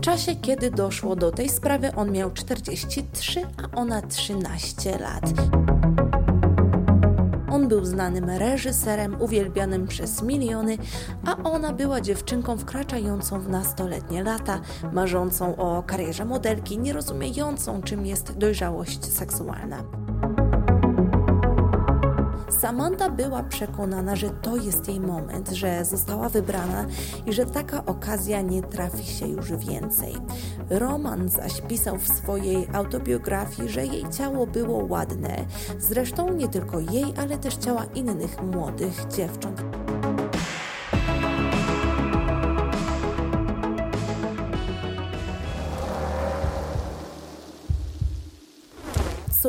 W czasie, kiedy doszło do tej sprawy, on miał 43, a ona 13 lat. On był znanym reżyserem, uwielbianym przez miliony, a ona była dziewczynką wkraczającą w nastoletnie lata, marzącą o karierze modelki, nierozumiejącą, czym jest dojrzałość seksualna. Samantha była przekonana, że to jest jej moment, że została wybrana i że taka okazja nie trafi się już więcej. Roman zaś pisał w swojej autobiografii, że jej ciało było ładne, zresztą nie tylko jej, ale też ciała innych młodych dziewcząt.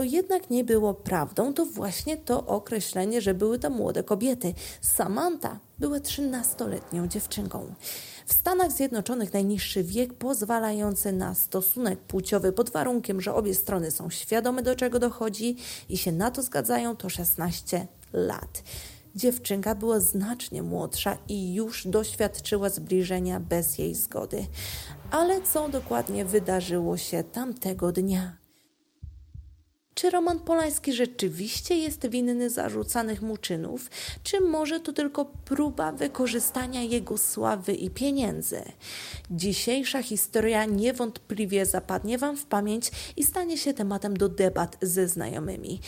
Co jednak nie było prawdą, to właśnie to określenie, że były to młode kobiety. Samantha była 13-letnią dziewczynką. W Stanach Zjednoczonych najniższy wiek pozwalający na stosunek płciowy pod warunkiem, że obie strony są świadome do czego dochodzi i się na to zgadzają, to 16 lat. Dziewczynka była znacznie młodsza i już doświadczyła zbliżenia bez jej zgody. Ale co dokładnie wydarzyło się tamtego dnia? Czy Roman Polański rzeczywiście jest winny zarzucanych mu czynów, czy może to tylko próba wykorzystania jego sławy i pieniędzy? Dzisiejsza historia niewątpliwie zapadnie Wam w pamięć i stanie się tematem do debat ze znajomymi.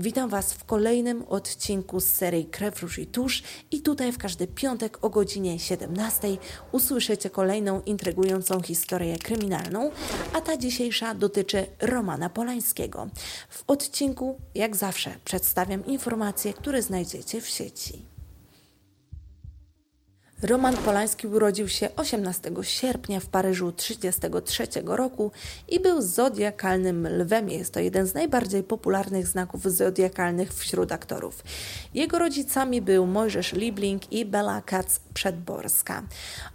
Witam Was w kolejnym odcinku z serii Krew, Róż i Tusz i tutaj w każdy piątek o godzinie 17 usłyszycie kolejną intrygującą historię kryminalną, a ta dzisiejsza dotyczy Romana Polańskiego. W odcinku, jak zawsze, przedstawiam informacje, które znajdziecie w sieci. Roman Polański urodził się 18 sierpnia w Paryżu 1933 roku i był zodiakalnym lwem. Jest to jeden z najbardziej popularnych znaków zodiakalnych wśród aktorów. Jego rodzicami był Mojżesz Liebling i Bela Katz-Przedborska.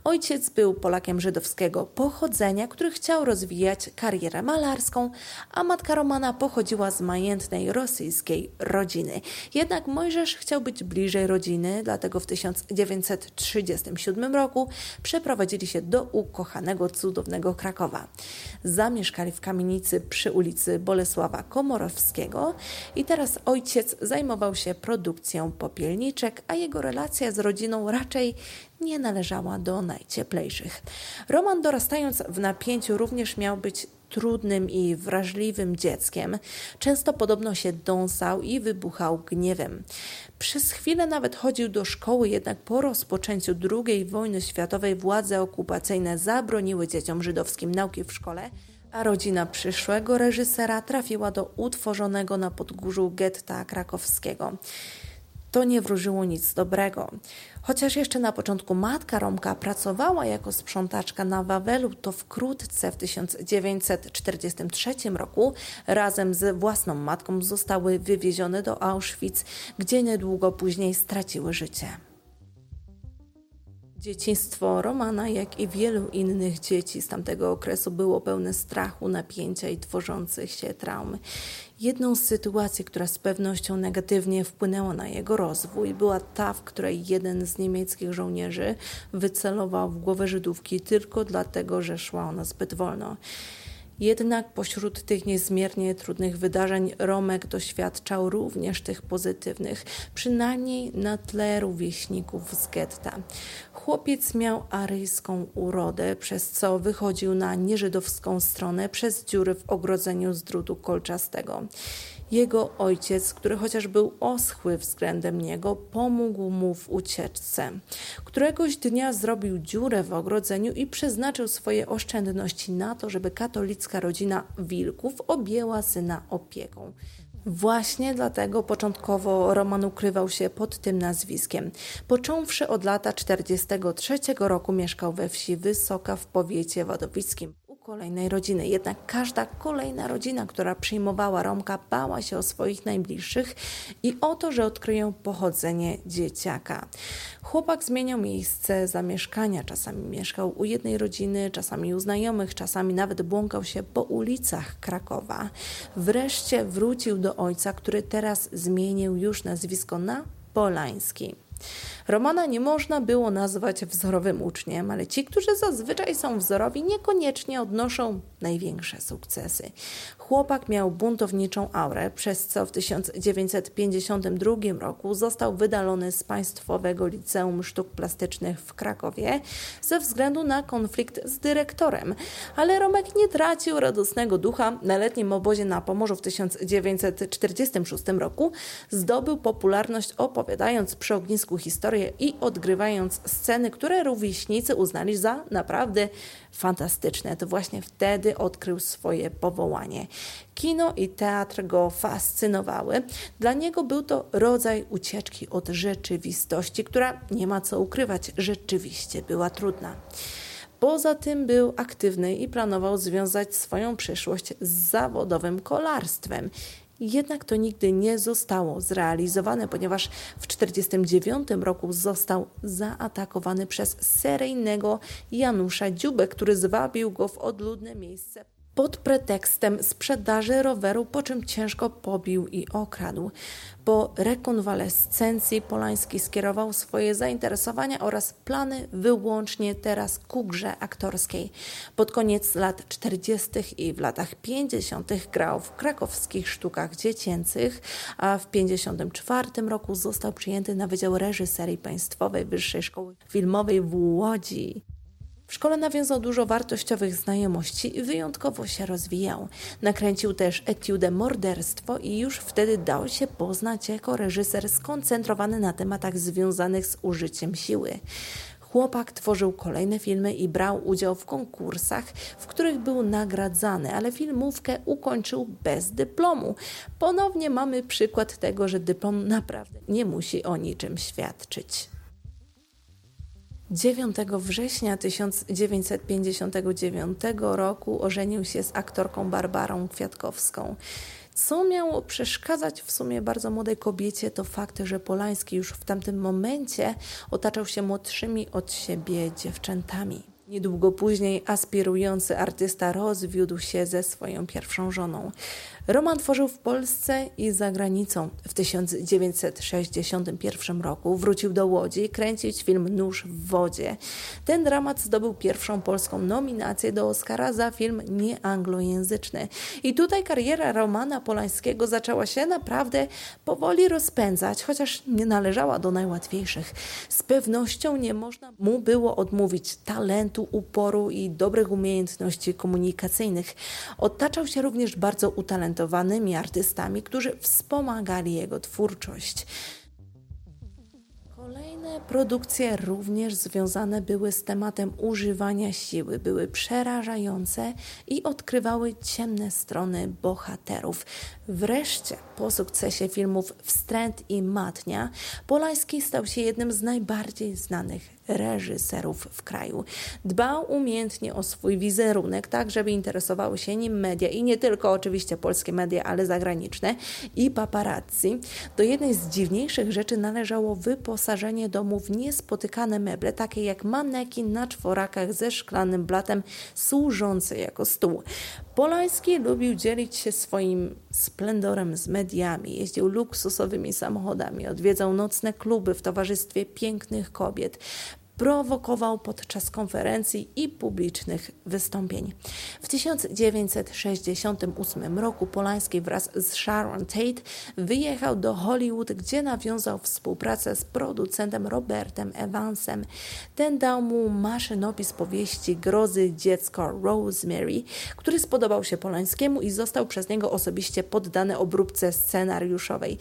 Ojciec był Polakiem żydowskiego pochodzenia, który chciał rozwijać karierę malarską, a matka Romana pochodziła z majętnej rosyjskiej rodziny. Jednak Mojżesz chciał być bliżej rodziny, dlatego w 1930 1927 roku przeprowadzili się do ukochanego, cudownego Krakowa. Zamieszkali w kamienicy przy ulicy Bolesława Komorowskiego i teraz ojciec zajmował się produkcją popielniczek, a jego relacja z rodziną raczej nie należała do najcieplejszych. Roman dorastając w napięciu również miał być trudnym i wrażliwym dzieckiem. Często podobno się dąsał i wybuchał gniewem. Przez chwilę nawet chodził do szkoły, jednak po rozpoczęciu II wojny światowej władze okupacyjne zabroniły dzieciom żydowskim nauki w szkole a rodzina przyszłego reżysera trafiła do utworzonego na podgórzu getta krakowskiego to nie wróżyło nic dobrego. Chociaż jeszcze na początku matka Romka pracowała jako sprzątaczka na Wawelu, to wkrótce w 1943 roku razem z własną matką zostały wywiezione do Auschwitz, gdzie niedługo później straciły życie. Dzieciństwo Romana, jak i wielu innych dzieci z tamtego okresu, było pełne strachu, napięcia i tworzących się traumy. Jedną z sytuacji, która z pewnością negatywnie wpłynęła na jego rozwój, była ta, w której jeden z niemieckich żołnierzy wycelował w głowę Żydówki tylko dlatego, że szła ona zbyt wolno. Jednak pośród tych niezmiernie trudnych wydarzeń Romek doświadczał również tych pozytywnych, przynajmniej na tle rówieśników z getta. Chłopiec miał aryjską urodę, przez co wychodził na nieżydowską stronę przez dziury w ogrodzeniu z drutu kolczastego. Jego ojciec, który chociaż był oschły względem niego, pomógł mu w ucieczce. Któregoś dnia zrobił dziurę w ogrodzeniu i przeznaczył swoje oszczędności na to, żeby katolicka rodzina Wilków objęła syna opieką. Właśnie dlatego początkowo Roman ukrywał się pod tym nazwiskiem. Począwszy od lata 43 roku mieszkał we wsi Wysoka w powiecie wadowickim kolejnej rodziny. Jednak każda kolejna rodzina, która przyjmowała Romka, bała się o swoich najbliższych i o to, że odkryją pochodzenie dzieciaka. Chłopak zmieniał miejsce zamieszkania. Czasami mieszkał u jednej rodziny, czasami u znajomych, czasami nawet błąkał się po ulicach Krakowa. Wreszcie wrócił do ojca, który teraz zmienił już nazwisko na Polański. Romana nie można było nazwać wzorowym uczniem, ale ci, którzy zazwyczaj są wzorowi, niekoniecznie odnoszą największe sukcesy. Chłopak miał buntowniczą aurę, przez co w 1952 roku został wydalony z Państwowego Liceum Sztuk Plastycznych w Krakowie ze względu na konflikt z dyrektorem. Ale Romek nie tracił radosnego ducha. Na letnim obozie na Pomorzu w 1946 roku zdobył popularność opowiadając przy ognisku historię i odgrywając sceny, które rówieśnicy uznali za naprawdę fantastyczne. To właśnie wtedy odkrył swoje powołanie. Kino i teatr go fascynowały. Dla niego był to rodzaj ucieczki od rzeczywistości, która nie ma co ukrywać, rzeczywiście była trudna. Poza tym był aktywny i planował związać swoją przyszłość z zawodowym kolarstwem. Jednak to nigdy nie zostało zrealizowane, ponieważ w 1949 roku został zaatakowany przez seryjnego Janusza Dziubę, który zwabił go w odludne miejsce pod pretekstem sprzedaży roweru, po czym ciężko pobił i okradł. Po rekonwalescencji Polański skierował swoje zainteresowania oraz plany wyłącznie teraz ku grze aktorskiej. Pod koniec lat 40. i w latach 50. grał w krakowskich sztukach dziecięcych, a w 1954 roku został przyjęty na Wydział Reżyserii Państwowej Wyższej Szkoły Filmowej w Łodzi. W szkole nawiązał dużo wartościowych znajomości i wyjątkowo się rozwijał. Nakręcił też etiudę Morderstwo i już wtedy dał się poznać jako reżyser skoncentrowany na tematach związanych z użyciem siły. Chłopak tworzył kolejne filmy i brał udział w konkursach, w których był nagradzany, ale filmówkę ukończył bez dyplomu. Ponownie mamy przykład tego, że dyplom naprawdę nie musi o niczym świadczyć. 9 września 1959 roku ożenił się z aktorką Barbarą Kwiatkowską. Co miało przeszkadzać w sumie bardzo młodej kobiecie, to fakt, że Polański już w tamtym momencie otaczał się młodszymi od siebie dziewczętami. Niedługo później aspirujący artysta rozwiódł się ze swoją pierwszą żoną. Roman tworzył w Polsce i za granicą. W 1961 roku wrócił do Łodzi kręcić film Nóż w wodzie. Ten dramat zdobył pierwszą polską nominację do Oscara za film nieanglojęzyczny. I tutaj kariera Romana Polańskiego zaczęła się naprawdę powoli rozpędzać, chociaż nie należała do najłatwiejszych. Z pewnością nie można mu było odmówić talentu, uporu i dobrych umiejętności komunikacyjnych. Otaczał się również bardzo utalentowanymi utalentowanymi artystami, którzy wspomagali jego twórczość. Kolejne produkcje również związane były z tematem używania siły, były przerażające i odkrywały ciemne strony bohaterów. Wreszcie, po sukcesie filmów Wstręt i Matnia, Polański stał się jednym z najbardziej znanych reżyserów w kraju. Dbał umiejętnie o swój wizerunek, tak żeby interesowały się nim media i nie tylko oczywiście polskie media, ale zagraniczne i paparazzi. Do jednej z dziwniejszych rzeczy należało wyposażenie domu w niespotykane meble, takie jak manekin na czworakach ze szklanym blatem służący jako stół. Polański lubił dzielić się swoim splendorem z mediami, jeździł luksusowymi samochodami, odwiedzał nocne kluby w towarzystwie pięknych kobiet prowokował podczas konferencji i publicznych wystąpień. W 1968 roku Polański wraz z Sharon Tate wyjechał do Hollywood, gdzie nawiązał współpracę z producentem Robertem Evansem. Ten dał mu maszynopis powieści Grozy dziecko Rosemary, który spodobał się Polańskiemu i został przez niego osobiście poddany obróbce scenariuszowej.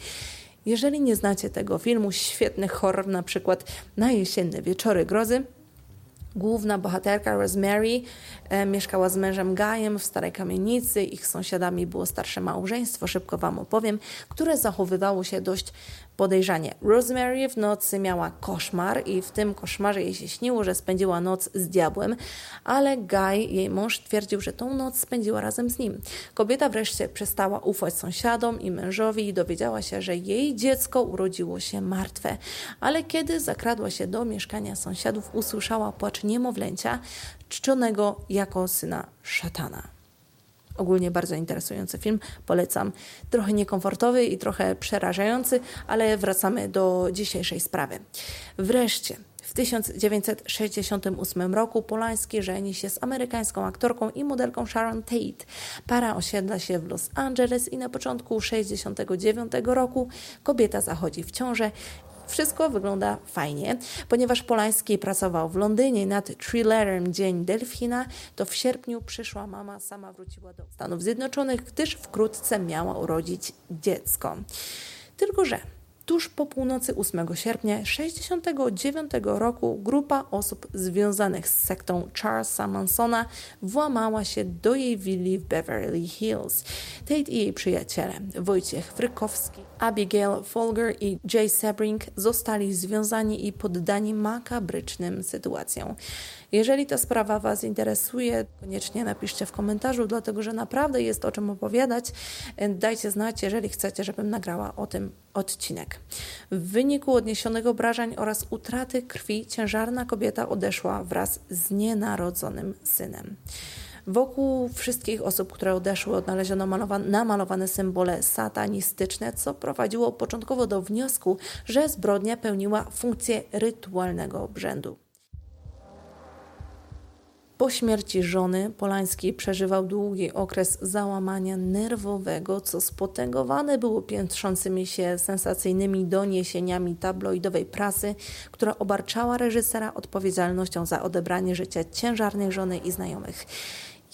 Jeżeli nie znacie tego filmu, świetny horror, na przykład na jesienne wieczory grozy, Główna bohaterka Rosemary e, mieszkała z mężem Gajem w starej kamienicy. Ich sąsiadami było starsze małżeństwo, szybko Wam opowiem, które zachowywało się dość podejrzanie. Rosemary w nocy miała koszmar i w tym koszmarze jej się śniło, że spędziła noc z diabłem, ale Guy, jej mąż, twierdził, że tą noc spędziła razem z nim. Kobieta wreszcie przestała ufać sąsiadom i mężowi i dowiedziała się, że jej dziecko urodziło się martwe. Ale kiedy zakradła się do mieszkania sąsiadów, usłyszała płacz niemowlęcia, czczonego jako syna szatana. Ogólnie bardzo interesujący film, polecam. Trochę niekomfortowy i trochę przerażający, ale wracamy do dzisiejszej sprawy. Wreszcie, w 1968 roku Polański żeni się z amerykańską aktorką i modelką Sharon Tate. Para osiedla się w Los Angeles i na początku 1969 roku kobieta zachodzi w ciążę wszystko wygląda fajnie. Ponieważ Polański pracował w Londynie nad thrillerem Dzień Delfina, to w sierpniu przyszła mama sama wróciła do Stanów Zjednoczonych, gdyż wkrótce miała urodzić dziecko. Tylko, że Tuż po północy 8 sierpnia 1969 roku grupa osób związanych z sektą Charlesa Mansona włamała się do jej willi w Beverly Hills. Tate i jej przyjaciele Wojciech Frykowski, Abigail Folger i Jay Sebring zostali związani i poddani makabrycznym sytuacjom. Jeżeli ta sprawa Was interesuje, koniecznie napiszcie w komentarzu, dlatego że naprawdę jest o czym opowiadać. Dajcie znać, jeżeli chcecie, żebym nagrała o tym odcinek. W wyniku odniesionych obrażeń oraz utraty krwi ciężarna kobieta odeszła wraz z nienarodzonym synem. Wokół wszystkich osób, które odeszły, odnaleziono malowane, namalowane symbole satanistyczne, co prowadziło początkowo do wniosku, że zbrodnia pełniła funkcję rytualnego obrzędu. Po śmierci żony Polański przeżywał długi okres załamania nerwowego, co spotęgowane było piętrzącymi się sensacyjnymi doniesieniami tabloidowej prasy, która obarczała reżysera odpowiedzialnością za odebranie życia ciężarnej żony i znajomych.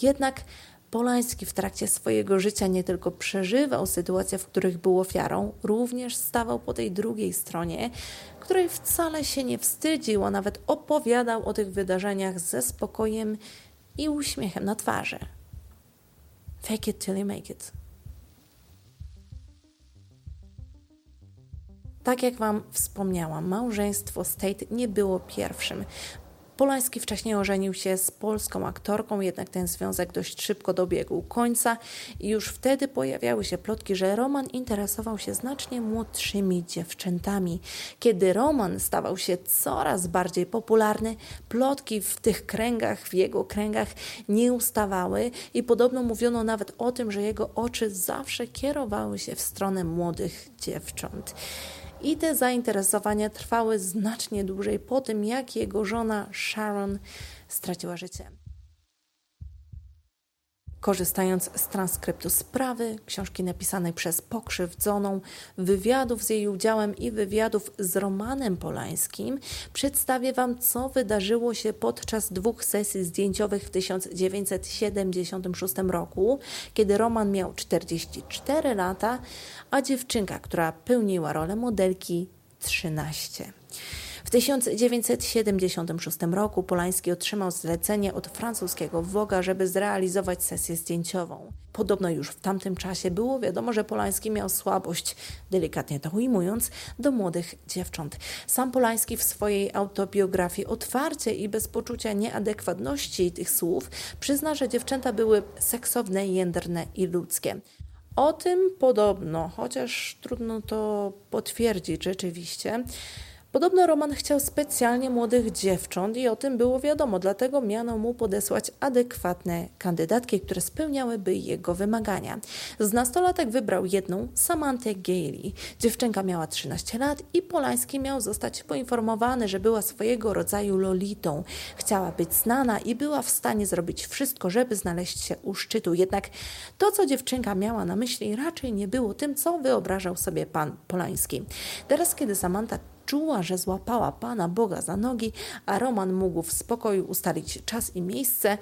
Jednak Polański w trakcie swojego życia nie tylko przeżywał sytuacje, w których był ofiarą, również stawał po tej drugiej stronie, której wcale się nie wstydził, a nawet opowiadał o tych wydarzeniach ze spokojem i uśmiechem na twarzy. Fake it till you make it. Tak jak Wam wspomniałam, małżeństwo State nie było pierwszym. Polański wcześniej ożenił się z polską aktorką, jednak ten związek dość szybko dobiegł końca i już wtedy pojawiały się plotki, że Roman interesował się znacznie młodszymi dziewczętami. Kiedy Roman stawał się coraz bardziej popularny, plotki w tych kręgach, w jego kręgach nie ustawały i podobno mówiono nawet o tym, że jego oczy zawsze kierowały się w stronę młodych dziewcząt i te zainteresowania trwały znacznie dłużej po tym, jak jego żona Sharon straciła życie. Korzystając z transkryptu sprawy, książki napisanej przez pokrzywdzoną, wywiadów z jej udziałem i wywiadów z Romanem Polańskim, przedstawię Wam, co wydarzyło się podczas dwóch sesji zdjęciowych w 1976 roku, kiedy Roman miał 44 lata, a dziewczynka, która pełniła rolę modelki, 13. W 1976 roku Polański otrzymał zlecenie od francuskiego Woga, żeby zrealizować sesję zdjęciową. Podobno już w tamtym czasie było wiadomo, że Polański miał słabość, delikatnie to ujmując, do młodych dziewcząt. Sam Polański w swojej autobiografii otwarcie i bez poczucia nieadekwatności tych słów przyzna, że dziewczęta były seksowne, jędrne i ludzkie. O tym podobno, chociaż trudno to potwierdzić rzeczywiście, Podobno Roman chciał specjalnie młodych dziewcząt i o tym było wiadomo, dlatego miano mu podesłać adekwatne kandydatki, które spełniałyby jego wymagania. Z nastolatek wybrał jedną, Samantę Gailey. Dziewczynka miała 13 lat i Polański miał zostać poinformowany, że była swojego rodzaju lolitą. Chciała być znana i była w stanie zrobić wszystko, żeby znaleźć się u szczytu. Jednak to, co dziewczynka miała na myśli, raczej nie było tym, co wyobrażał sobie pan Polański. Teraz, kiedy Samantha czuła, że złapała Pana Boga za nogi, a Roman mógł w spokoju ustalić czas i miejsce,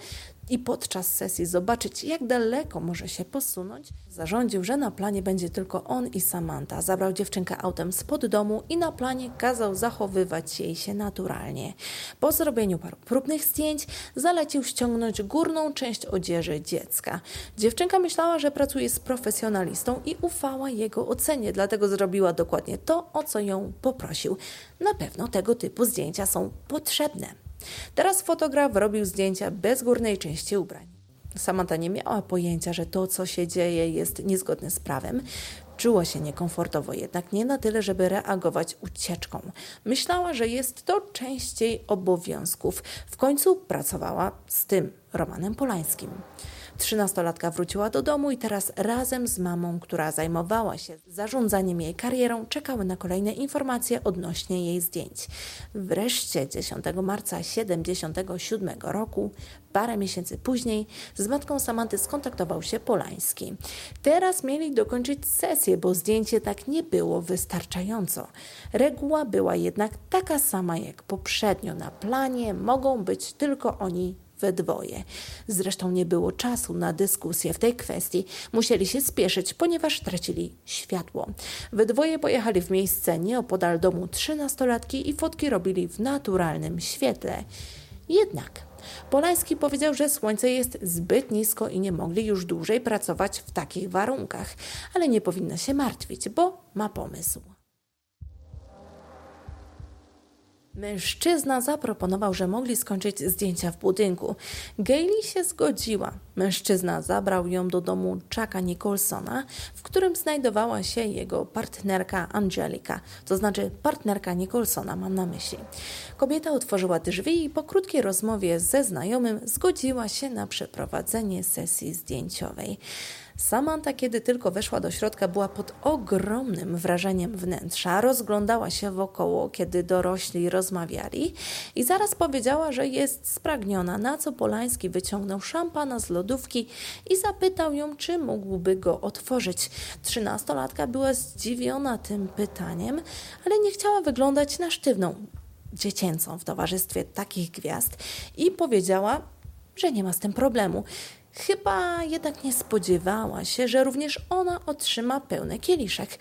i podczas sesji zobaczyć, jak daleko może się posunąć, zarządził, że na planie będzie tylko on i Samantha. Zabrał dziewczynkę autem spod domu i na planie kazał zachowywać jej się naturalnie. Po zrobieniu paru próbnych zdjęć zalecił ściągnąć górną część odzieży dziecka. Dziewczynka myślała, że pracuje z profesjonalistą i ufała jego ocenie, dlatego zrobiła dokładnie to, o co ją poprosił. Na pewno tego typu zdjęcia są potrzebne. Teraz fotograf robił zdjęcia bez górnej części ubrań. Samantha nie miała pojęcia, że to, co się dzieje, jest niezgodne z prawem. Czuła się niekomfortowo, jednak nie na tyle, żeby reagować ucieczką. Myślała, że jest to częściej obowiązków. W końcu pracowała z tym Romanem Polańskim. Trzynastolatka wróciła do domu i teraz razem z mamą, która zajmowała się zarządzaniem jej karierą, czekały na kolejne informacje odnośnie jej zdjęć. Wreszcie 10 marca 1977 roku, parę miesięcy później, z matką Samanty skontaktował się Polański. Teraz mieli dokończyć sesję, bo zdjęcie tak nie było wystarczająco. Reguła była jednak taka sama jak poprzednio. Na planie mogą być tylko oni we dwoje. Zresztą nie było czasu na dyskusję w tej kwestii. Musieli się spieszyć, ponieważ tracili światło. We dwoje pojechali w miejsce nieopodal domu trzynastolatki i fotki robili w naturalnym świetle. Jednak Polański powiedział, że słońce jest zbyt nisko i nie mogli już dłużej pracować w takich warunkach, ale nie powinna się martwić, bo ma pomysł. Mężczyzna zaproponował, że mogli skończyć zdjęcia w budynku. Gailey się zgodziła. Mężczyzna zabrał ją do domu Chucka Nicholsona, w którym znajdowała się jego partnerka Angelika, to znaczy partnerka Nicholsona, mam na myśli. Kobieta otworzyła drzwi i po krótkiej rozmowie ze znajomym zgodziła się na przeprowadzenie sesji zdjęciowej. Samanta, kiedy tylko weszła do środka, była pod ogromnym wrażeniem wnętrza. Rozglądała się wokoło, kiedy dorośli rozmawiali i zaraz powiedziała, że jest spragniona, na co Polański wyciągnął szampana z lodówki i zapytał ją, czy mógłby go otworzyć. Trzynastolatka była zdziwiona tym pytaniem, ale nie chciała wyglądać na sztywną dziecięcą w towarzystwie takich gwiazd i powiedziała, że nie ma z tym problemu. Chyba jednak nie spodziewała się, że również ona otrzyma pełny kieliszek.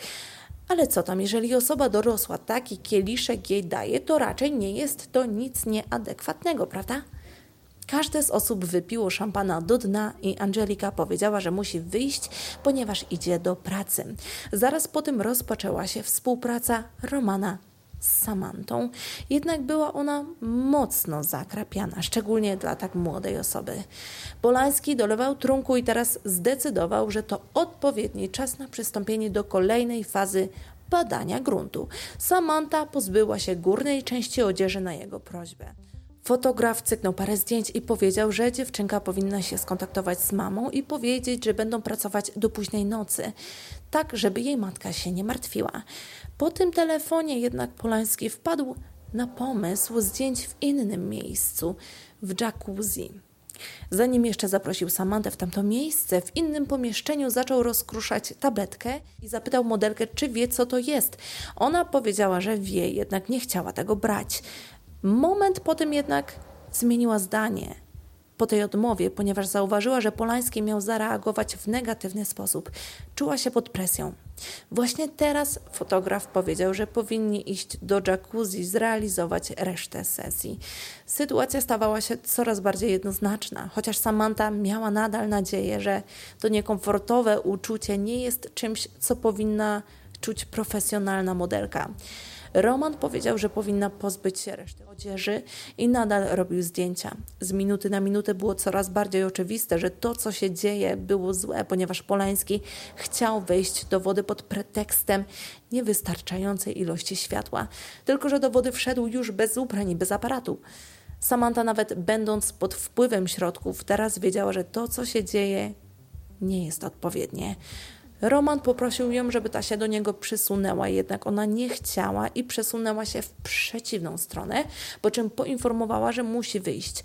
Ale co tam, jeżeli osoba dorosła taki kieliszek jej daje, to raczej nie jest to nic nieadekwatnego, prawda? Każde z osób wypiło szampana do dna i Angelika powiedziała, że musi wyjść, ponieważ idzie do pracy. Zaraz po tym rozpoczęła się współpraca Romana z Samantą, jednak była ona mocno zakrapiana, szczególnie dla tak młodej osoby. Polański dolewał trunku i teraz zdecydował, że to odpowiedni czas na przystąpienie do kolejnej fazy badania gruntu. Samantha pozbyła się górnej części odzieży na jego prośbę. Fotograf cyknął parę zdjęć i powiedział, że dziewczynka powinna się skontaktować z mamą i powiedzieć, że będą pracować do późnej nocy, tak żeby jej matka się nie martwiła. Po tym telefonie jednak Polański wpadł na pomysł zdjęć w innym miejscu, w jacuzzi. Zanim jeszcze zaprosił Samantę w tamto miejsce, w innym pomieszczeniu zaczął rozkruszać tabletkę i zapytał modelkę, czy wie, co to jest. Ona powiedziała, że wie, jednak nie chciała tego brać. Moment po tym jednak zmieniła zdanie po tej odmowie, ponieważ zauważyła, że Polański miał zareagować w negatywny sposób. Czuła się pod presją. Właśnie teraz fotograf powiedział, że powinni iść do jacuzzi, zrealizować resztę sesji. Sytuacja stawała się coraz bardziej jednoznaczna, chociaż Samantha miała nadal nadzieję, że to niekomfortowe uczucie nie jest czymś, co powinna czuć profesjonalna modelka. Roman powiedział, że powinna pozbyć się reszty odzieży i nadal robił zdjęcia. Z minuty na minutę było coraz bardziej oczywiste, że to, co się dzieje, było złe, ponieważ Polański chciał wejść do wody pod pretekstem niewystarczającej ilości światła. Tylko, że do wody wszedł już bez ubrań i bez aparatu. Samantha, nawet będąc pod wpływem środków, teraz wiedziała, że to, co się dzieje, nie jest odpowiednie. Roman poprosił ją, żeby ta się do niego przysunęła, jednak ona nie chciała i przesunęła się w przeciwną stronę, po czym poinformowała, że musi wyjść.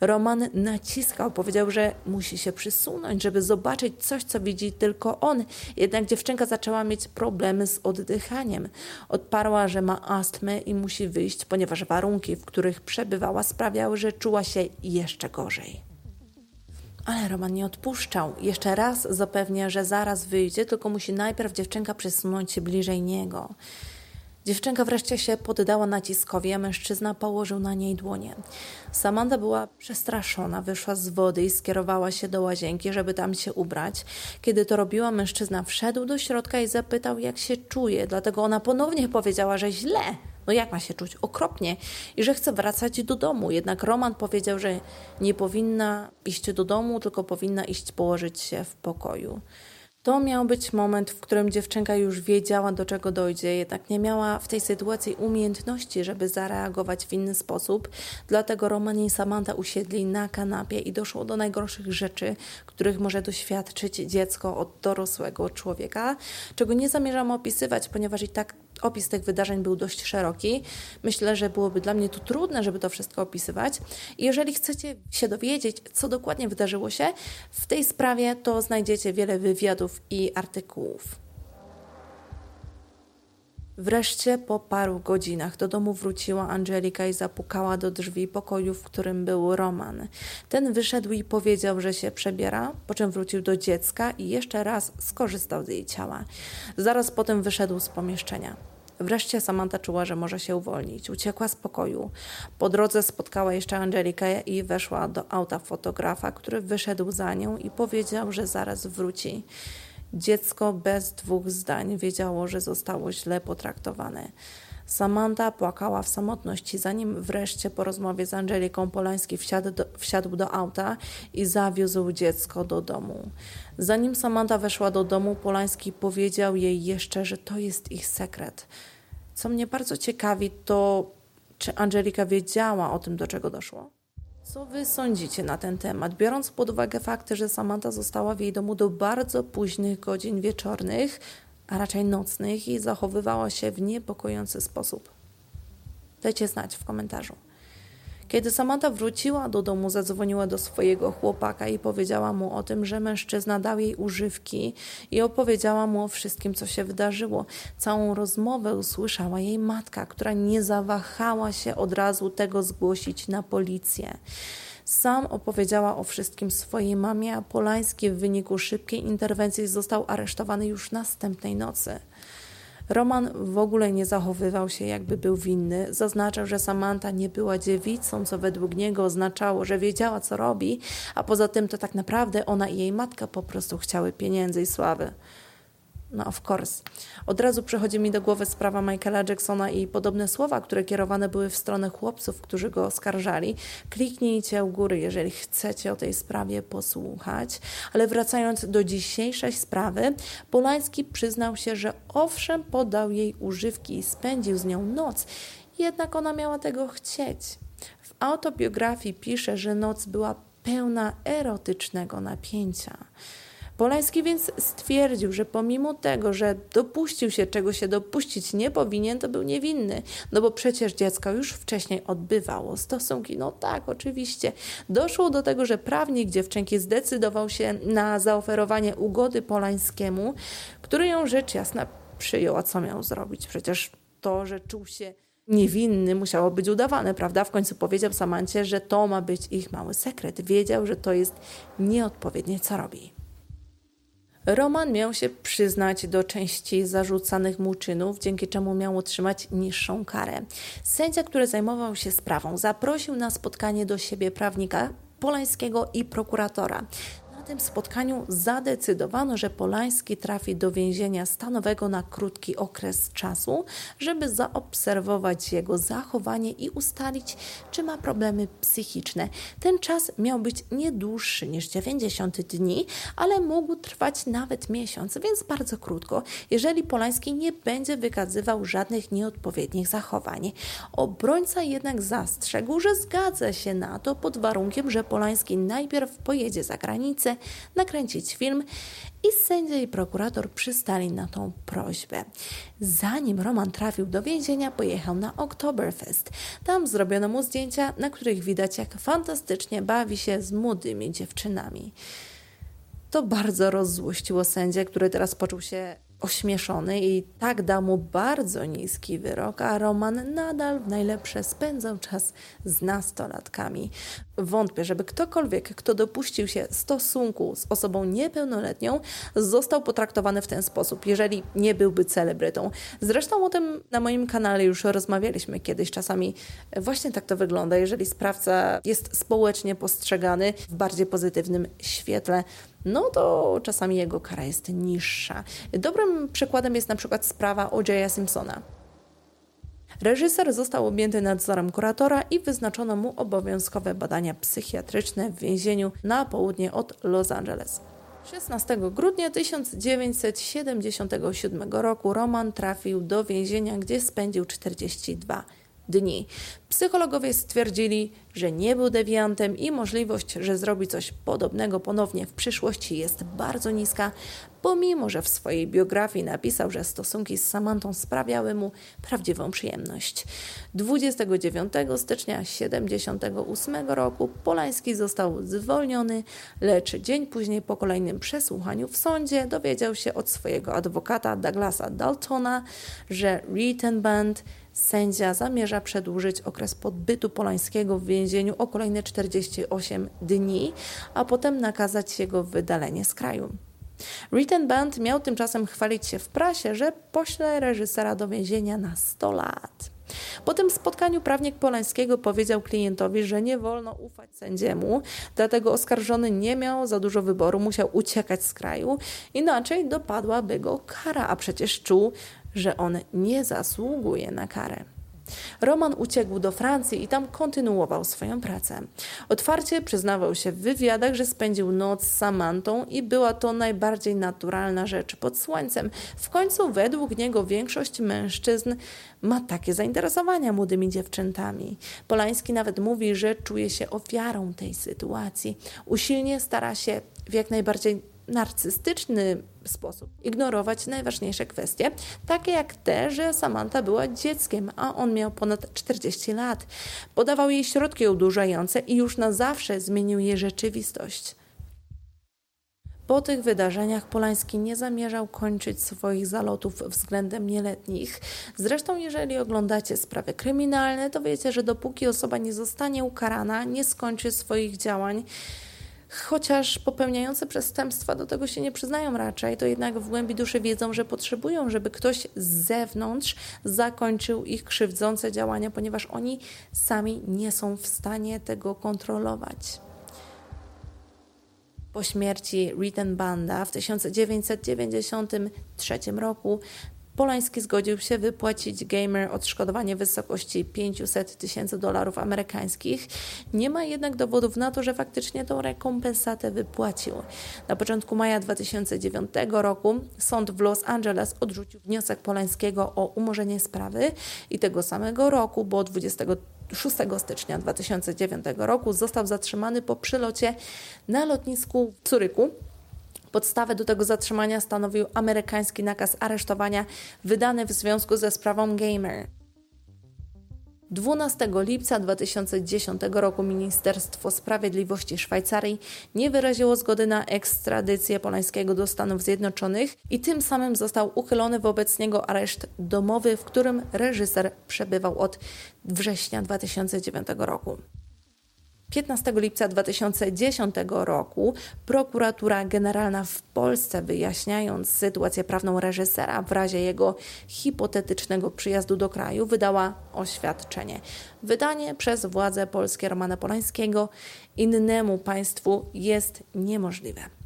Roman naciskał, powiedział, że musi się przysunąć, żeby zobaczyć coś, co widzi tylko on. Jednak dziewczynka zaczęła mieć problemy z oddychaniem. Odparła, że ma astmę i musi wyjść, ponieważ warunki, w których przebywała, sprawiały, że czuła się jeszcze gorzej. Ale Roman nie odpuszczał. Jeszcze raz zapewnia, że zaraz wyjdzie, tylko musi najpierw dziewczynka przesunąć się bliżej niego. Dziewczynka wreszcie się poddała naciskowi, a mężczyzna położył na niej dłonie. Samanta była przestraszona, wyszła z wody i skierowała się do łazienki, żeby tam się ubrać. Kiedy to robiła, mężczyzna wszedł do środka i zapytał, jak się czuje. Dlatego ona ponownie powiedziała, że źle. No jak ma się czuć? Okropnie. I że chce wracać do domu. Jednak Roman powiedział, że nie powinna iść do domu, tylko powinna iść położyć się w pokoju. To miał być moment, w którym dziewczynka już wiedziała, do czego dojdzie, jednak nie miała w tej sytuacji umiejętności, żeby zareagować w inny sposób. Dlatego Roman i Samantha usiedli na kanapie i doszło do najgorszych rzeczy, których może doświadczyć dziecko od dorosłego człowieka, czego nie zamierzam opisywać, ponieważ i tak opis tych wydarzeń był dość szeroki. Myślę, że byłoby dla mnie tu trudne, żeby to wszystko opisywać. I jeżeli chcecie się dowiedzieć, co dokładnie wydarzyło się w tej sprawie, to znajdziecie wiele wywiadów i artykułów. Wreszcie po paru godzinach do domu wróciła Angelika i zapukała do drzwi pokoju, w którym był Roman. Ten wyszedł i powiedział, że się przebiera, po czym wrócił do dziecka i jeszcze raz skorzystał z jej ciała. Zaraz potem wyszedł z pomieszczenia. Wreszcie Samantha czuła, że może się uwolnić. Uciekła z pokoju. Po drodze spotkała jeszcze Angelikę i weszła do auta fotografa, który wyszedł za nią i powiedział, że zaraz wróci. Dziecko bez dwóch zdań wiedziało, że zostało źle potraktowane. Samantha płakała w samotności, zanim wreszcie po rozmowie z Angeliką Polański wsiadł do, wsiadł do auta i zawiózł dziecko do domu. Zanim Samantha weszła do domu, Polański powiedział jej jeszcze, że to jest ich sekret. Co mnie bardzo ciekawi, to czy Angelika wiedziała o tym, do czego doszło? Co wy sądzicie na ten temat, biorąc pod uwagę fakty, że Samantha została w jej domu do bardzo późnych godzin wieczornych, a raczej nocnych i zachowywała się w niepokojący sposób? Dajcie znać w komentarzu. Kiedy Samantha wróciła do domu, zadzwoniła do swojego chłopaka i powiedziała mu o tym, że mężczyzna dał jej używki i opowiedziała mu o wszystkim, co się wydarzyło. Całą rozmowę usłyszała jej matka, która nie zawahała się od razu tego zgłosić na policję. Sam opowiedziała o wszystkim swojej mamie, a Polański w wyniku szybkiej interwencji został aresztowany już następnej nocy. Roman w ogóle nie zachowywał się, jakby był winny. Zaznaczał, że Samantha nie była dziewicą, co według niego oznaczało, że wiedziała, co robi, a poza tym to tak naprawdę ona i jej matka po prostu chciały pieniędzy i sławy. No, of course. Od razu przychodzi mi do głowy sprawa Michaela Jacksona i podobne słowa, które kierowane były w stronę chłopców, którzy go oskarżali. Kliknijcie u góry, jeżeli chcecie o tej sprawie posłuchać. Ale wracając do dzisiejszej sprawy, Polański przyznał się, że owszem, podał jej używki i spędził z nią noc, jednak ona miała tego chcieć. W autobiografii pisze, że noc była pełna erotycznego napięcia. Polański więc stwierdził, że pomimo tego, że dopuścił się czego się dopuścić nie powinien, to był niewinny, no bo przecież dziecko już wcześniej odbywało stosunki. No tak, oczywiście. Doszło do tego, że prawnik dziewczynki zdecydował się na zaoferowanie ugody Polańskiemu, który ją rzecz jasna przyjął. A co miał zrobić? Przecież to, że czuł się niewinny musiało być udawane, prawda? W końcu powiedział Samancie, że to ma być ich mały sekret. Wiedział, że to jest nieodpowiednie, co robi. Roman miał się przyznać do części zarzucanych mu czynów, dzięki czemu miał otrzymać niższą karę. Sędzia, który zajmował się sprawą, zaprosił na spotkanie do siebie prawnika Polańskiego i prokuratora tym spotkaniu zadecydowano, że Polański trafi do więzienia stanowego na krótki okres czasu, żeby zaobserwować jego zachowanie i ustalić, czy ma problemy psychiczne. Ten czas miał być nie dłuższy niż 90 dni, ale mógł trwać nawet miesiąc, więc bardzo krótko, jeżeli Polański nie będzie wykazywał żadnych nieodpowiednich zachowań. Obrońca jednak zastrzegł, że zgadza się na to pod warunkiem, że Polański najpierw pojedzie za granicę, nakręcić film i sędzia i prokurator przystali na tą prośbę. Zanim Roman trafił do więzienia, pojechał na Oktoberfest. Tam zrobiono mu zdjęcia, na których widać, jak fantastycznie bawi się z młodymi dziewczynami. To bardzo rozzłościło sędzię, który teraz poczuł się ośmieszony i tak dał mu bardzo niski wyrok, a Roman nadal w najlepsze spędzał czas z nastolatkami. Wątpię, żeby ktokolwiek, kto dopuścił się stosunku z osobą niepełnoletnią, został potraktowany w ten sposób, jeżeli nie byłby celebrytą. Zresztą o tym na moim kanale już rozmawialiśmy kiedyś. Czasami właśnie tak to wygląda, jeżeli sprawca jest społecznie postrzegany w bardziej pozytywnym świetle no to czasami jego kara jest niższa. Dobrym przykładem jest na przykład sprawa O.J. Simpsona. Reżyser został objęty nadzorem kuratora i wyznaczono mu obowiązkowe badania psychiatryczne w więzieniu na południe od Los Angeles. 16 grudnia 1977 roku Roman trafił do więzienia, gdzie spędził 42 dni. Psychologowie stwierdzili, że nie był dewiantem i możliwość, że zrobi coś podobnego ponownie w przyszłości jest bardzo niska, pomimo że w swojej biografii napisał, że stosunki z Samantą sprawiały mu prawdziwą przyjemność. 29 stycznia 1978 roku Polański został zwolniony, lecz dzień później po kolejnym przesłuchaniu w sądzie dowiedział się od swojego adwokata Douglasa Daltona, że Rittenband Sędzia zamierza przedłużyć okres podbytu Polańskiego w więzieniu o kolejne 48 dni, a potem nakazać jego wydalenie z kraju. Written Band miał tymczasem chwalić się w prasie, że pośle reżysera do więzienia na 100 lat. Po tym spotkaniu prawnik Polańskiego powiedział klientowi, że nie wolno ufać sędziemu, dlatego oskarżony nie miał za dużo wyboru, musiał uciekać z kraju, inaczej dopadłaby go kara, a przecież czuł, że on nie zasługuje na karę. Roman uciekł do Francji i tam kontynuował swoją pracę. Otwarcie przyznawał się w wywiadach, że spędził noc z Samantą i była to najbardziej naturalna rzecz pod słońcem. W końcu według niego większość mężczyzn ma takie zainteresowania młodymi dziewczętami. Polański nawet mówi, że czuje się ofiarą tej sytuacji. Usilnie stara się w jak najbardziej narcystyczny sposób ignorować najważniejsze kwestie, takie jak te, że Samantha była dzieckiem, a on miał ponad 40 lat. Podawał jej środki odurzające i już na zawsze zmienił jej rzeczywistość. Po tych wydarzeniach Polański nie zamierzał kończyć swoich zalotów względem nieletnich. Zresztą, jeżeli oglądacie sprawy kryminalne, to wiecie, że dopóki osoba nie zostanie ukarana, nie skończy swoich działań, chociaż popełniający przestępstwa do tego się nie przyznają raczej, to jednak w głębi duszy wiedzą, że potrzebują, żeby ktoś z zewnątrz zakończył ich krzywdzące działania, ponieważ oni sami nie są w stanie tego kontrolować. Po śmierci Rittenbanda w 1993 roku Polański zgodził się wypłacić Gamer odszkodowanie w wysokości 500 tysięcy dolarów amerykańskich. Nie ma jednak dowodów na to, że faktycznie tą rekompensatę wypłacił. Na początku maja 2009 roku sąd w Los Angeles odrzucił wniosek Polańskiego o umorzenie sprawy i tego samego roku, bo 26 stycznia 2009 roku został zatrzymany po przylocie na lotnisku w Curyku Podstawę do tego zatrzymania stanowił amerykański nakaz aresztowania wydany w związku ze sprawą Gamer. 12 lipca 2010 roku Ministerstwo Sprawiedliwości Szwajcarii nie wyraziło zgody na ekstradycję Polańskiego do Stanów Zjednoczonych i tym samym został uchylony wobec niego areszt domowy, w którym reżyser przebywał od września 2009 roku. 15 lipca 2010 roku prokuratura generalna w Polsce, wyjaśniając sytuację prawną reżysera w razie jego hipotetycznego przyjazdu do kraju, wydała oświadczenie. Wydanie przez władze polskie Romana Polańskiego innemu państwu jest niemożliwe.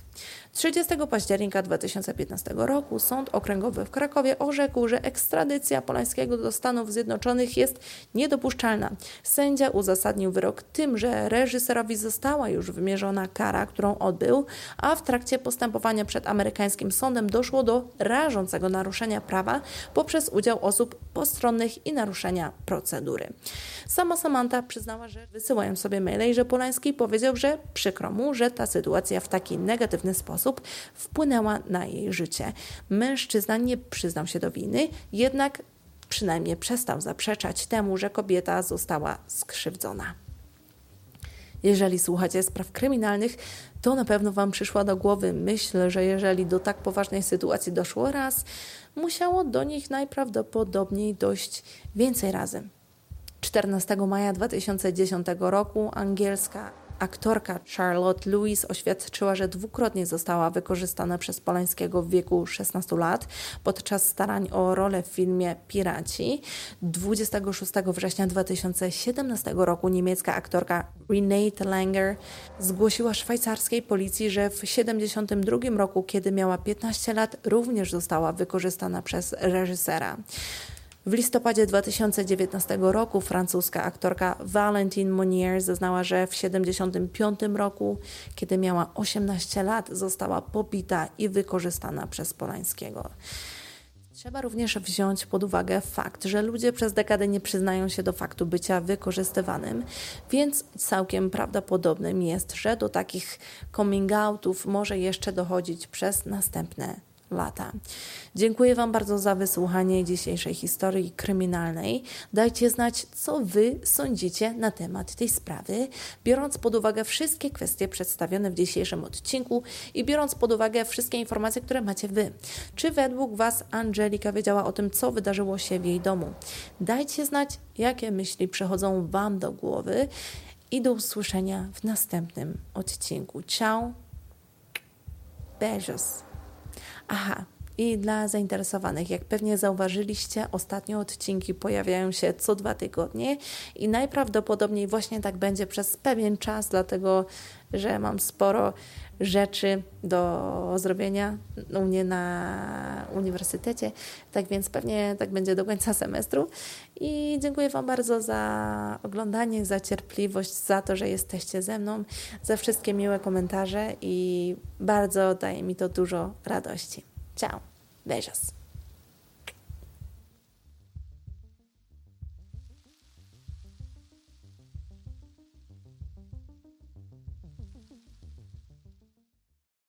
30 października 2015 roku Sąd Okręgowy w Krakowie orzekł, że ekstradycja Polańskiego do Stanów Zjednoczonych jest niedopuszczalna. Sędzia uzasadnił wyrok tym, że reżyserowi została już wymierzona kara, którą odbył, a w trakcie postępowania przed amerykańskim sądem doszło do rażącego naruszenia prawa poprzez udział osób postronnych i naruszenia procedury. Sama Samantha przyznała, że wysyłają sobie maile i że Polański powiedział, że przykro mu, że ta sytuacja w taki negatywny sposób sposób wpłynęła na jej życie. Mężczyzna nie przyznał się do winy, jednak przynajmniej przestał zaprzeczać temu, że kobieta została skrzywdzona. Jeżeli słuchacie spraw kryminalnych, to na pewno Wam przyszła do głowy myśl, że jeżeli do tak poważnej sytuacji doszło raz, musiało do nich najprawdopodobniej dojść więcej razy. 14 maja 2010 roku angielska Aktorka Charlotte Lewis oświadczyła, że dwukrotnie została wykorzystana przez Polańskiego w wieku 16 lat podczas starań o rolę w filmie Piraci. 26 września 2017 roku niemiecka aktorka Renate Langer zgłosiła szwajcarskiej policji, że w 1972 roku, kiedy miała 15 lat, również została wykorzystana przez reżysera. W listopadzie 2019 roku francuska aktorka Valentine Monnier zeznała, że w 1975 roku, kiedy miała 18 lat, została pobita i wykorzystana przez Polańskiego. Trzeba również wziąć pod uwagę fakt, że ludzie przez dekady nie przyznają się do faktu bycia wykorzystywanym, więc całkiem prawdopodobnym jest, że do takich coming outów może jeszcze dochodzić przez następne lata. Dziękuję Wam bardzo za wysłuchanie dzisiejszej historii kryminalnej. Dajcie znać, co Wy sądzicie na temat tej sprawy, biorąc pod uwagę wszystkie kwestie przedstawione w dzisiejszym odcinku i biorąc pod uwagę wszystkie informacje, które macie Wy. Czy według Was Angelika wiedziała o tym, co wydarzyło się w jej domu? Dajcie znać, jakie myśli przechodzą Wam do głowy i do usłyszenia w następnym odcinku. Ciao! Beijos! Aha, i dla zainteresowanych, jak pewnie zauważyliście, ostatnie odcinki pojawiają się co dwa tygodnie i najprawdopodobniej właśnie tak będzie przez pewien czas, dlatego że mam sporo rzeczy do zrobienia u mnie na uniwersytecie, tak więc pewnie tak będzie do końca semestru. I dziękuję Wam bardzo za oglądanie, za cierpliwość, za to, że jesteście ze mną, za wszystkie miłe komentarze i bardzo daje mi to dużo radości. Ciao, beijos.